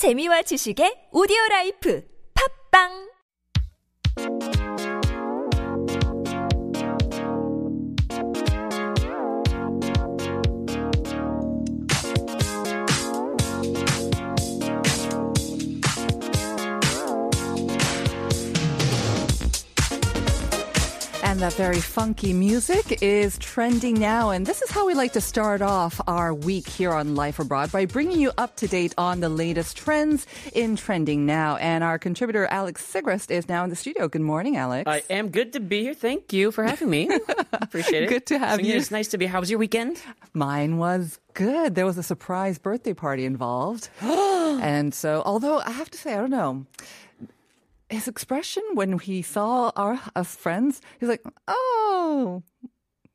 재미와 지식의 오디오 라이프. 팝빵 And that very funky music is trending now. And this is how we like to start off our week here on Life Abroad by bringing you up to date on the latest trends in trending now. And our contributor, Alex Sigrist, is now in the studio. Good morning, Alex. I am good to be here. Thank you for having me. Appreciate it. Good to have So, you. It's nice to be. Here. How was your weekend? Mine was good. There was a surprise birthday party involved. and so, although I have to say, I don't know. His expression when he saw our us friends, he's like, "Oh,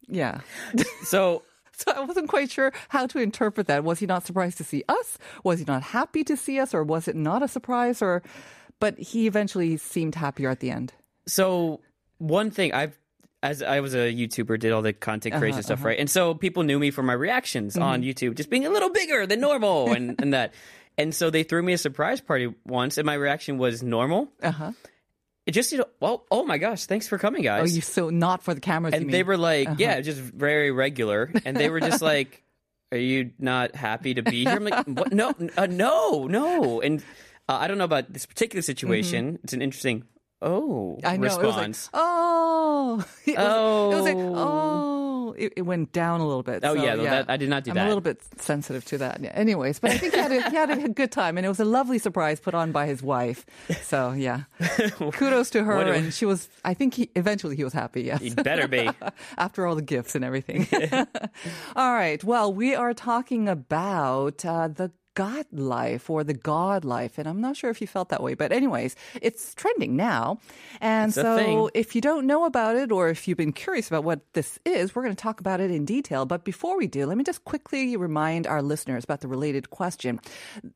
yeah." So So I wasn't quite sure how to interpret that. Was he not surprised to see us? Was he not happy to see us, or was it not a surprise? Or, but he eventually seemed happier at the end. so one thing I've as I was a YouTuber, did all the content Uh-huh, creation stuff, right? And so people knew me for my reactions on Mm-hmm. YouTube, just being a little bigger than normal and, and that. And so they threw me a surprise party once, and my reaction was normal. Uh huh. It just, you know, well, oh my gosh, thanks for coming, guys. Oh, you so not for the cameras. you and they were like, Uh-huh. yeah, just very regular. And they were just like, are you not happy to be here? I'm like, what? No, uh, no, no. And uh, I don't know about this particular situation. It's an interesting, oh, Mm-hmm. I know. response. It was like, oh. It was, Oh. It was like, oh. It, it went down a little bit. Oh, so, yeah, that- I did not do that. I'm a little bit sensitive to that. Yeah. Anyways, but I think he had, a, he had a good time, and it was a lovely surprise put on by his wife. So yeah, kudos to her, and she was. I think he eventually he was happy. Yes. You better be. after all the gifts and everything. all right. Well, we are talking about uh, the God life or the God life. And I'm not sure if you felt that way, but anyways, it's trending now. And It's so if you don't know about it or if you've been curious about what this is, we're going to talk about it in detail. But before we do, let me just quickly remind our listeners about the related question.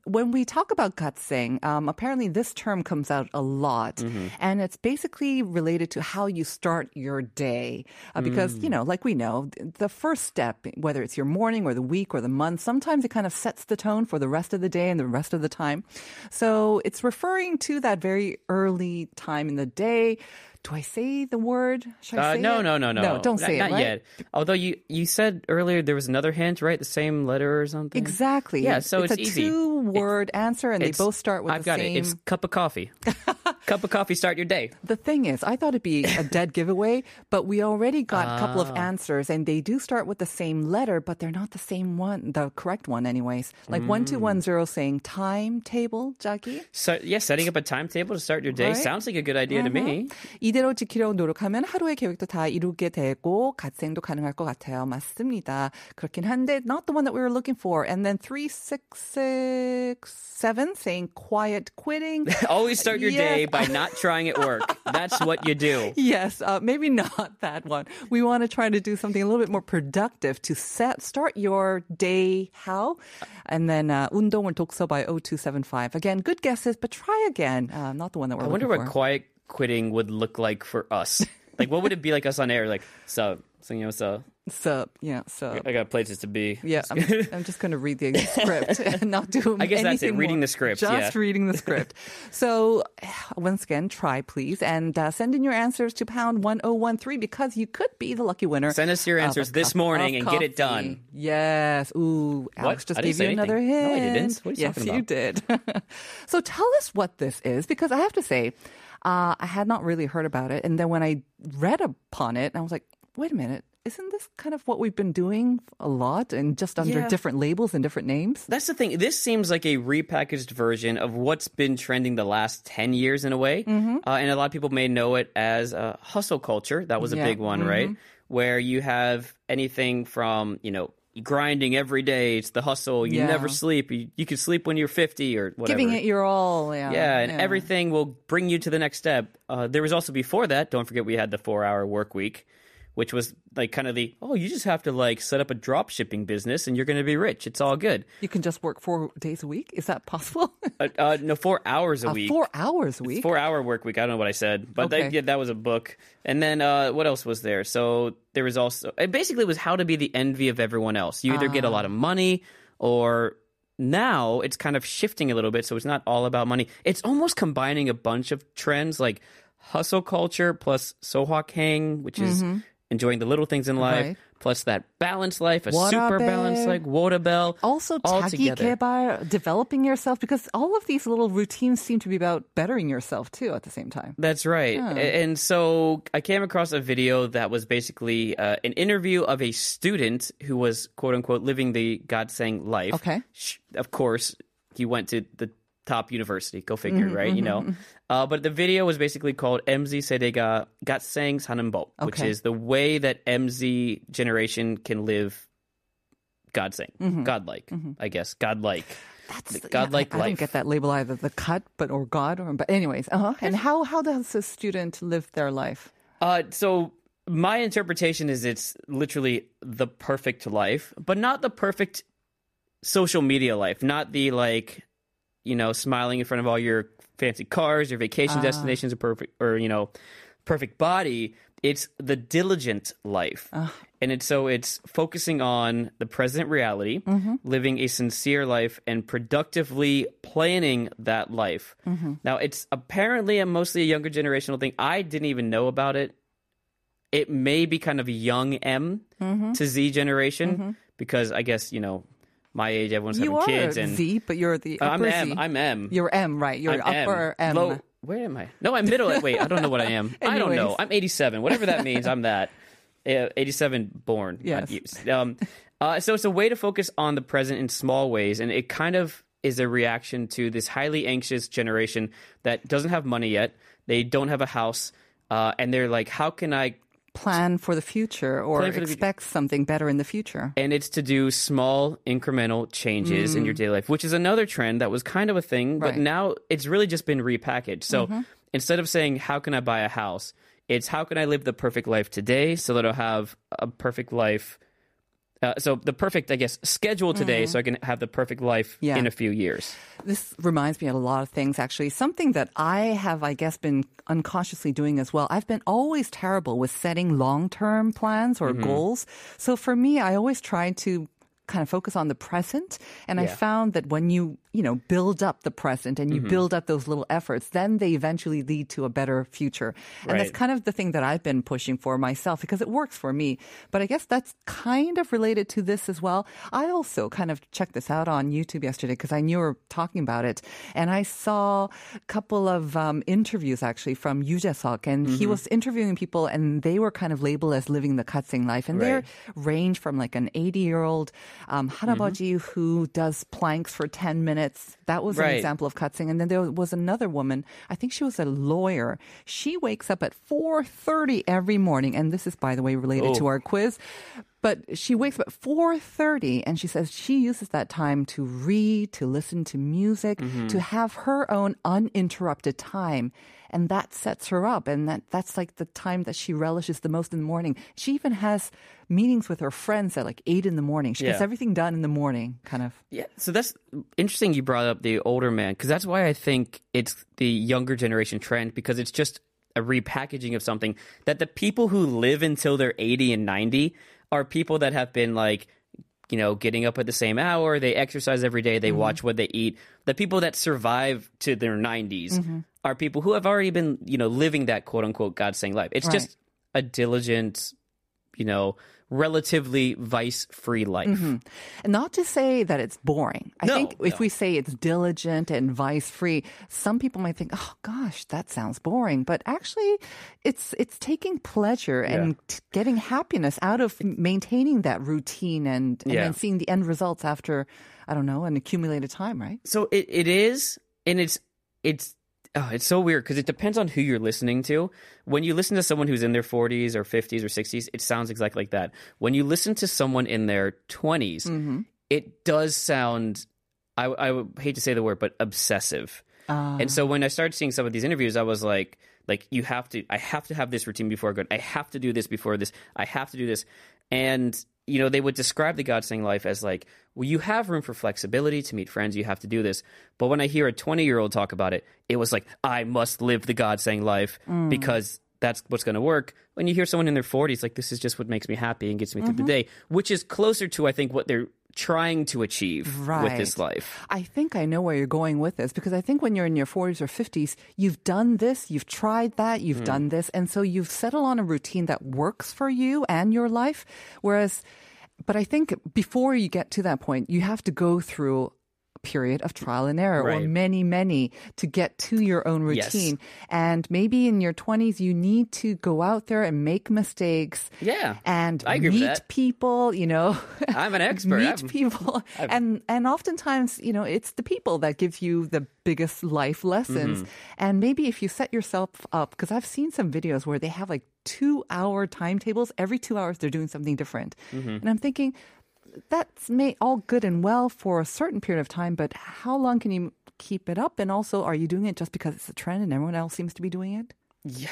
When we talk about gatseng, um, apparently this term comes out a lot Mm-hmm. and it's basically related to how you start your day. Uh, because, Mm. you know, like we know, the first step, whether it's your morning or the week or the month, sometimes it kind of sets the tone for the rest of the day and the rest of the time. So it's referring to that very early time in the day. Do I say the word? Should I Uh, say no, it? no, no, no. No, don't say not it. right? yet. Although you you said earlier there was another hint, right? The same letter or something. Exactly. Yeah, so it's, it's, a easy. two-word answer, and they both start with I've got same. it. It's cup of coffee. cup of coffee. Start your day. The thing is, I thought it'd be a dead giveaway, but we already got a couple Ah. of answers, and they do start with the same letter, but they're not the same one, the correct one, anyways. Like one two one zero saying timetable, Jackie. So yeah, setting up a timetable to start your day Right? sounds like a good idea to me. 이대로 지키려고 노력하면 하루의 계획도 다 이루게 되고 갓생도 가능할 것 같아요. 맞습니다. 그렇긴 한데 not the one that we were looking for. And then three six six seven saying quiet quitting. Always start your Yes. day by not trying at work. That's what you do. Yes, uh, maybe not that one. We want to try to do something a little bit more productive to set start your day. How? And then uh, 운동을 독서 by 0275. Again, good guesses, but try again. Uh, not the one that we're I wonder looking what for. quiet quitting would look like for us. Like, what would it be like us on air? Like, so, so you know, so so yeah, so I got places to be. yeah, I'm, I'm just going to read the script and not do. I guess that's it, reading more. the script, Just yeah. reading the script. so once again, try please and uh, send in your answers to pound one zero one three because you could be the lucky winner. Send us your answers this morning and get it done. Yes. Ooh, Alex just I gave you say another anything. hint. No, I didn't. What are you yes, talking you did. so tell us what this is because I have to say, uh, I had not really heard about it, and then when I read upon it, I was like, wait a minute. Isn't this kind of what we've been doing a lot and just under Yeah. different labels and different names? That's the thing. This seems like a repackaged version of what's been trending the last 10 years in a way. Mm-hmm. Uh, and a lot of people may know it as uh, hustle culture. That was a Yeah. big one, Mm-hmm. right? Where you have anything from, you know, grinding every day. It's the hustle. You Yeah. never sleep. You, you can sleep when you're 50 or whatever. Giving it your all. Yeah. yeah, and everything will bring you to the next step. Uh, there was also before that, don't forget we had the four hour work week, which was like kind of the, oh, you just have to like set up a drop shipping business and you're going to be rich. It's all good. You can just work four days a week. Is that possible? Uh, uh, no, four hours a Uh, week. four hours a week. Four hour work week. I don't know what I said, but Okay. that, yeah, that was a book. And then uh, what else was there? So there was also it basically was how to be the envy of everyone else. You either get a lot of money or now it's kind of shifting a little bit, so it's not all about money. It's almost combining a bunch of trends like hustle culture plus sohak hang, which is enjoying the little things in life, Right. plus that balanced life, a Wara super bear. balanced like Wodabell. Also, all 자기 together. 개발, developing yourself, because all of these little routines seem to be about bettering yourself too at the same time. That's right. A- And so I came across a video that was basically uh, an interview of a student who was quote unquote living the God saying life. Okay. Sh- Of course, he went to the top university. Go figure, mm-hmm, right? Mm-hmm. You know. Mm-hmm. Uh, but the video was basically called MZ Sedega Sangs Sanenbo, okay. which is the way that MZ generation can live God saying, mm-hmm. godlike, mm-hmm. I guess, godlike. That's godlike yeah, I, I don't get that label either, the cut, but or God, or but anyways. Uh-huh. And how how does a student live their life? Uh, so my interpretation is it's literally the perfect life, but not the perfect social media life, not the like you know, smiling in front of all your fancy cars, your vacation ah. destinations, or perfect, or you know, perfect body. It's the diligent life, ah. and it's so it's focusing on the present reality, mm-hmm. living a sincere life, and productively planning that life. Mm-hmm. Now, it's apparently a mostly a younger generational thing. I didn't even know about it it may be kind of young M Mm-hmm. to Z generation mm-hmm. because I guess you know my age, everyone's you having kids, and Z, but you're the Uh, I'm upper M. Z. I'm M. You're M, right? You're I'm upper M. Low, where am I? No, I'm middle. Wait, I don't know what I am. I don't know. I'm 87. Whatever that means, I'm that. Uh, 87 born. Yes. Um, uh, so it's a way to focus on the present in small ways, and it kind of is a reaction to this highly anxious generation that doesn't have money yet. They don't have a house, uh, and they're like, "How can I Plan for the future or the future. expect something better in the future. and it's to do small incremental changes in your daily life, which is another trend that was kind of a thing, but Mm. Right. Mm-hmm. now it's really just been repackaged. So instead of saying, How can I buy a house? It's how can I live the perfect life today so that I'll have a perfect life. Uh, so the perfect, I guess, schedule today so I can have the perfect life Mm. Yeah. in a few years. This reminds me of a lot of things, actually. Something that I have, I guess, been unconsciously doing as well. I've been always terrible with setting long term plans or goals. So for me, I always try to kind of focus on the present. And I found that when you, you know, build up the present and you build up those little efforts, then they eventually lead to a better future. And that's kind of the thing that I've been pushing for myself because it works for me. But I guess that's kind of related to this as well. I also kind of checked this out on YouTube yesterday because I knew you were talking about it. And I saw a couple of um, interviews actually from Yoo Jae-suk and he Mm-hmm. was interviewing people and they were kind of labeled as living the Katsing life. And they Right. range from like an 80 year old um, Harabaji mm-hmm. who does planks for 10 minutes. That was right. an example of cutting. And then there was another woman, I think she was a lawyer. She wakes up at 4.30 every morning. And this is, by the way, related oh. to our quiz. But she wakes up at 4.30 and she says she uses that time to read, to listen to music, Mm-hmm. to have her own uninterrupted time. And that sets her up. And that, that's like the time that she relishes the most in the morning. She even has meetings with her friends at like 8 in the morning. She gets everything done in the morning, kind of. Yeah, so that's interesting you brought up the older man because that's why I think it's the younger generation trend because it's just a repackaging of something that the people who live until they're 80 and 90 are people that have been like you know getting up at the same hour they exercise every day they mm-hmm. watch what they eat. The people that survive to their 90s mm-hmm. are people who have already been you know living that quote unquote god saying life. It's Right. just a diligent you know relatively vice free life mm-hmm. And not to say that it's boring. I No, think if no. we say it's diligent and vice free, some people might think, "Oh gosh, that sounds boring." But actually, it's it's taking pleasure and t- getting happiness out of maintaining that routine and and Yeah. then seeing the end results after I don't know an accumulated time, right? So it, it is, and it's it's oh, it's so weird because it depends on who you're listening to. When you listen to someone who's in their 40s or 50s or 60s, it sounds exactly like that. When you listen to someone in their 20s, mm-hmm. it does sound. I, I hate to say the word, but obsessive. Ah. And so when I started seeing some of these interviews, I was like, like you have to, I have to have this routine before I go. I have to do this before this. I have to do this. And you know, they would describe the God saying life as like, well, you have room for flexibility to meet friends. You have to do this. But when I hear a 20 year old talk about it, it was like, I must live the God saying life mm. because that's what's going to work. When you hear someone in their 40s, like, this is just what makes me happy and gets me through the mm-hmm. day, which is closer to, I think, what they're trying to achieve with this life. I think I know where you're going with this because I think when you're in your 40s or 50s, you've done this, you've tried that, you've done this. And so you've settled on a routine that works for you and your life. Whereas, but I think before you get to that point, you have to go through period of trial and error or many, many to get to your own Yes. routine. And maybe in your 20s, you need to go out there and make mistakes. Yeah, And meet people, you know. I'm an expert. meet I'm- people and and oftentimes you know it's the people that give you the biggest life lessons Mm-hmm. and maybe if you set yourself up because i've seen some videos where they have like two hour timetables every two hours they're doing something different Mm-hmm. and i'm thinking that's may all good and well for a certain period of time but how long can you keep it up and also are you doing it just because it's a trend and everyone else seems to be doing it Yeah,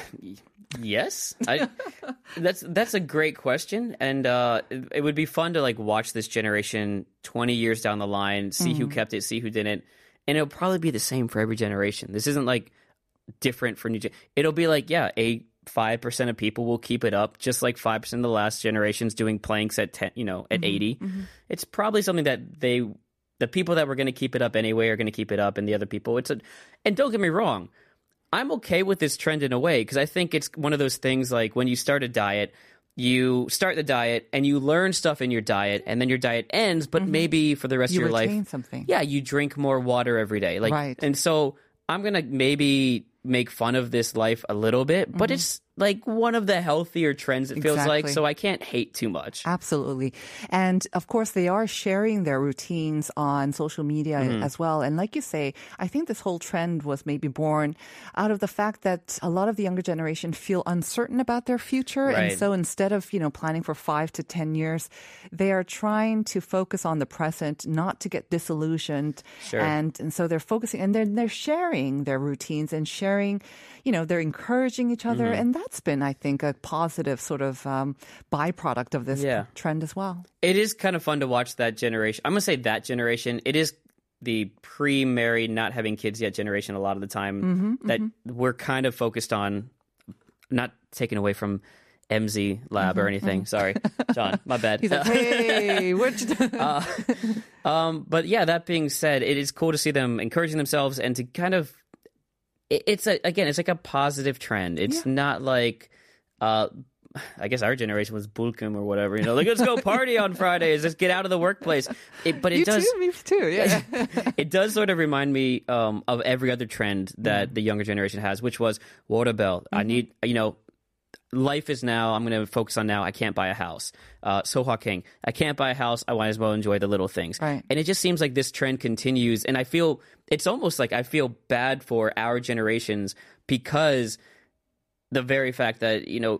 yes. I, that's that's a great question, and uh, it, it would be fun to like watch this generation twenty years down the line, see who kept it, see who didn't, and it'll probably be the same for every generation. This isn't like different for new. Gen- it'll be like yeah, a five percent of people will keep it up, just like five percent of the last generations doing planks at ten, you know, at mm-hmm. 80 mm-hmm. It's probably something that they. The people that were going to keep it up anyway are going to keep it up, and the other people, it's a. And don't get me wrong, I'm okay with this trend in a way because I think it's one of those things like when you start a diet, you start the diet and you learn stuff in your diet, and then your diet ends, but mm-hmm. maybe for the rest Mm-hmm. You of your life, something. yeah, you drink more water every day, like, Right. and so I'm gonna maybe make fun of this life a little bit, but it's like one of the healthier trends. It feels like. So I can't hate too much. Absolutely. And of course, they are sharing their routines on social media Mm-hmm. as well. And like you say, I think this whole trend was maybe born out of the fact that a lot of the younger generation feel uncertain about their future. And so instead of, you know, planning for five to 10 years, they are trying to focus on the present, not to get disillusioned. Sure. And, and so they're focusing and they're, they're sharing their routines and sharing, you know, they're encouraging each other. Mm-hmm. And that's been, I think, a positive sort of um, byproduct of this Yeah. trend as well. It is kind of fun to watch that generation. I'm gonna say that generation. It is the pre-married, not having kids yet generation. A lot of the time Mm-hmm, that we're kind of focused on, not taken away from MZ Lab or anything. Sorry, John, my bad. Mm-hmm, He's like, hey, what you do? Um, but yeah, that being said, it is cool to see them encouraging themselves and to kind of. It- It's a again, it's like a positive trend. It's not like, uh, I guess our generation was bulkum or whatever. You know, like let's go party on Fridays, let's get out of the workplace. It, but it you does. too, me too. Yeah. it does sort of remind me um, of every other trend that the younger generation has, which was water bill. I Mm-hmm. need, you know, life is now. I'm going to focus on now. I can't buy a house. Uh, Soha King, I can't buy a house. I might as well enjoy the little things. Right. And it just seems like this trend continues. And I feel it's almost like I feel bad for our generations because the very fact that you know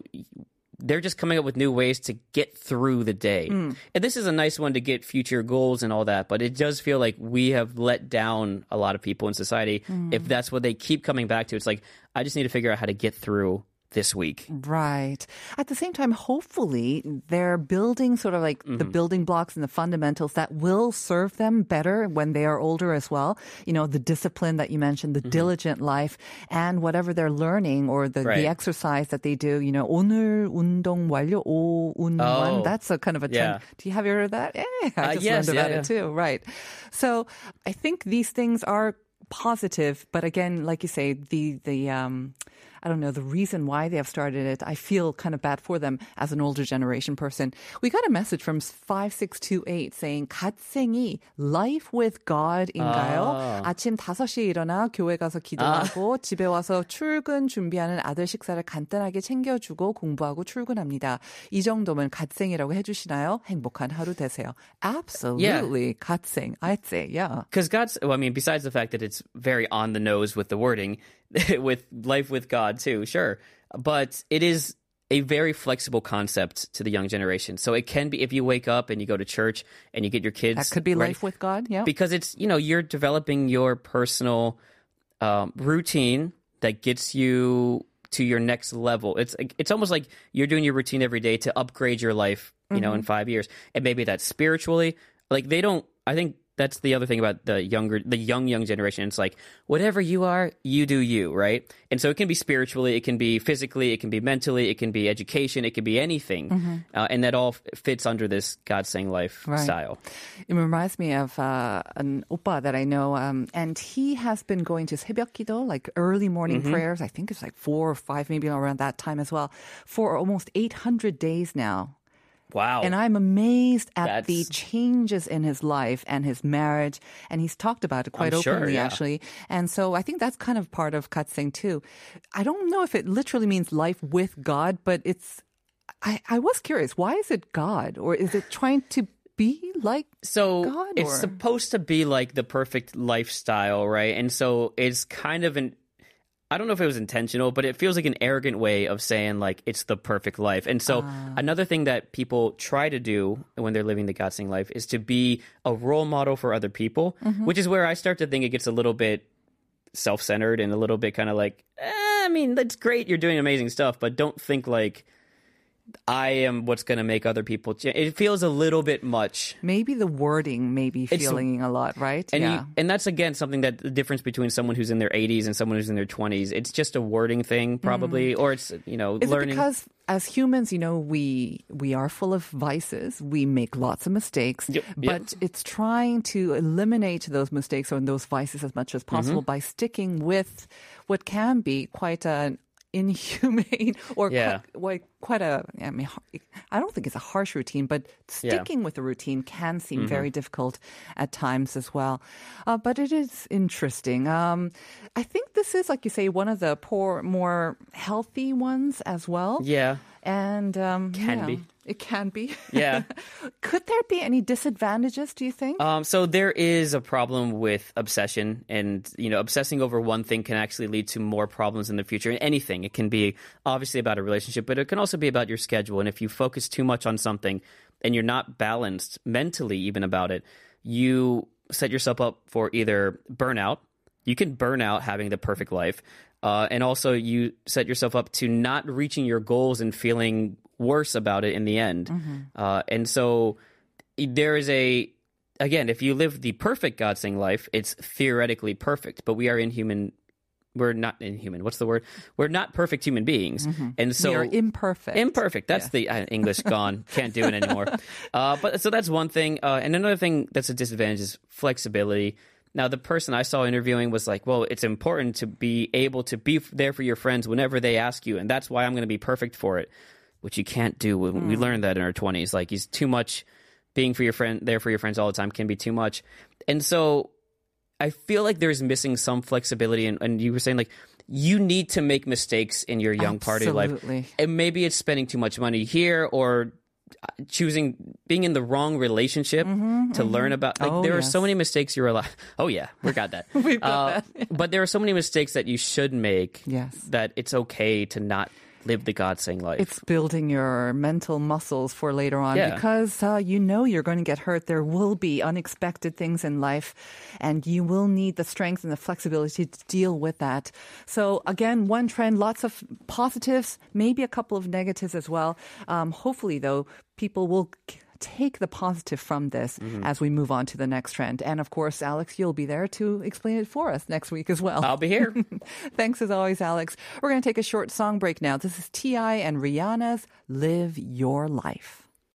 they're just coming up with new ways to get through the day. Hmm. And this is a nice one to get future goals and all that, but it does feel like we have let down a lot of people in society Hmm. if that's what they keep coming back to. It's like I just need to figure out how to get through this week. Right. At the same time, hopefully, they're building sort of like the Mm-hmm. building blocks and the fundamentals that will serve them better when they are older as well. You know, the discipline that you mentioned, the diligent life, and whatever they're learning or the, Mm-hmm. Right. the exercise that they do. You know, 오늘 운동 완료, 오운원. Oh. That's a kind of a trend. Yeah. Do you have you heard of that? Yeah, I Uh, just yes, learned yeah, about yeah. it too. Right. So I think these things are positive, but again, like you say, the the um, I don't know the reason why they have started it. I feel kind of bad for them as an older generation person. We got a message from five six two eight saying 갓생이 life with God인가요? 아. 침 5시에 일어나 교회 가서 기도하고 집에 와서 출근 준비하는 아들 식사를 간단하게 챙겨주고 공부하고 출근합니다. 이 정도면 갓생이라고 해주시나요? 행복한 하루 되세요. Absolutely, 갓생. I'd say, yeah. Because God's, well, I mean, besides the fact that it's very on the nose with the wording, with life with God too, sure. But it is a very flexible concept to the young generation. So it can be if you wake up and you go to church and you get your kids. That could be ready- life with God, yeah. because it's you know you're developing your personal um, routine that gets you to your next level. It's it's almost like you're doing your routine every day to upgrade your life. You know, in five years, and maybe that's spiritually. Like they don't. I think that's the other thing about the younger, the young, young generation. It's like whatever you are, you do you, right? And so it can be spiritually, it can be physically, it can be mentally, it can be education, it can be anything, uh, and that all f- fits under this God saying life Right. style. It reminds me of uh, an oppa that I know, um, and he has been going to 새벽 기도, like early morning Mm-hmm. prayers. I think it's like four or five, maybe around that time as well, for almost 800 days now. Wow. And I'm amazed at the changes in his life and his marriage. And he's talked about it quite I'm sure, openly, yeah. actually. And so I think that's kind of part of Katsing too. I don't know if it literally means life with God, but it's, I, I was curious, why is it God? Or is it trying to be like so God, it's or- supposed to be like the perfect lifestyle, right? And so it's kind of an I don't know if it was intentional, but it feels like an arrogant way of saying like it's the perfect life. And so Ah. another thing that people try to do when they're living the God Sing life is to be a role model for other people, Mm-hmm. which is where I start to think it gets a little bit self-centered and a little bit kind of like, eh, I mean, that's great, you're doing amazing stuff, but don't think like I am what's going to make other people. Ch-. It feels a little bit much. maybe the wording may be It's- feeling a lot, right? And yeah. you, and that's again something that the difference between someone who's in their 80s and someone who's in their 20s. It's just a wording thing, probably, or it's you know Mm. Is learning. because as humans, you know, we we are full of vices. We make lots of mistakes, Yep, yep. but it's trying to eliminate those mistakes or those vices as much as possible Mm-hmm. by sticking with what can be quite an inhumane or Yeah. quite, quite a I mean I don't think it's a harsh routine but Yeah. Mm-hmm. sticking with a routine can seem very difficult at times as well uh, but it is interesting um, I think this is like you say one of the poor more healthy ones as well yeah, and um, Can yeah, be. it can be yeah. could there be any disadvantages do you think Um, so there is a problem with obsession, and you know, obsessing over one thing can actually lead to more problems in the future. In anything, it can be obviously about a relationship, but it can also be about your schedule. And if you focus too much on something, and you're not balanced mentally, even about it, you set yourself up for either burnout. You can burn out having the perfect life, uh, and also you set yourself up to not reaching your goals and feeling worse about it in the end. Uh, and so there is a again, if you live the perfect God saying life, it's theoretically perfect, but we are inhuman. We're not inhuman. What's the word? We're not perfect human beings, and so we are imperfect Imperfect. That's the uh, English gone. Can't do it anymore. Uh, but so that's one thing. Uh, and another thing that's a disadvantage is flexibility. Now, the person I saw interviewing was like, "Well, it's important to be able to be there for your friends whenever they ask you, and that's why I'm going to be perfect for it." Which you can't do. We, we learned that in our 20s. Like, he's too much being for your friend, there for your friends all the time can be too much. And so I feel like there's missing some flexibility. And, and you were saying, like, you need to make mistakes in your young part of life. And maybe it's spending too much money here or choosing being in the wrong relationship to learn about like Oh, there are so many mistakes you're allowed oh yeah we got that. We've got Uh, but there are so many mistakes that you should make Yes. that it's okay to not live the god saying life It's building your mental muscles for later on Yeah. because uh, you know you're going to get hurt. There will be unexpected things in life, and you will need the strength and the flexibility to deal with that. So, again, one trend, lots of positives, maybe a couple of negatives as well. Um, hopefully, though, people will. Take the positive from this Mm-hmm. as we move on to the next trend. And of course, Alex, you'll be there to explain it for us next week as well. i'll be here Thanks as always, Alex. We're going to take a short song break now. This is T.I. and Rihanna's Live Your Life.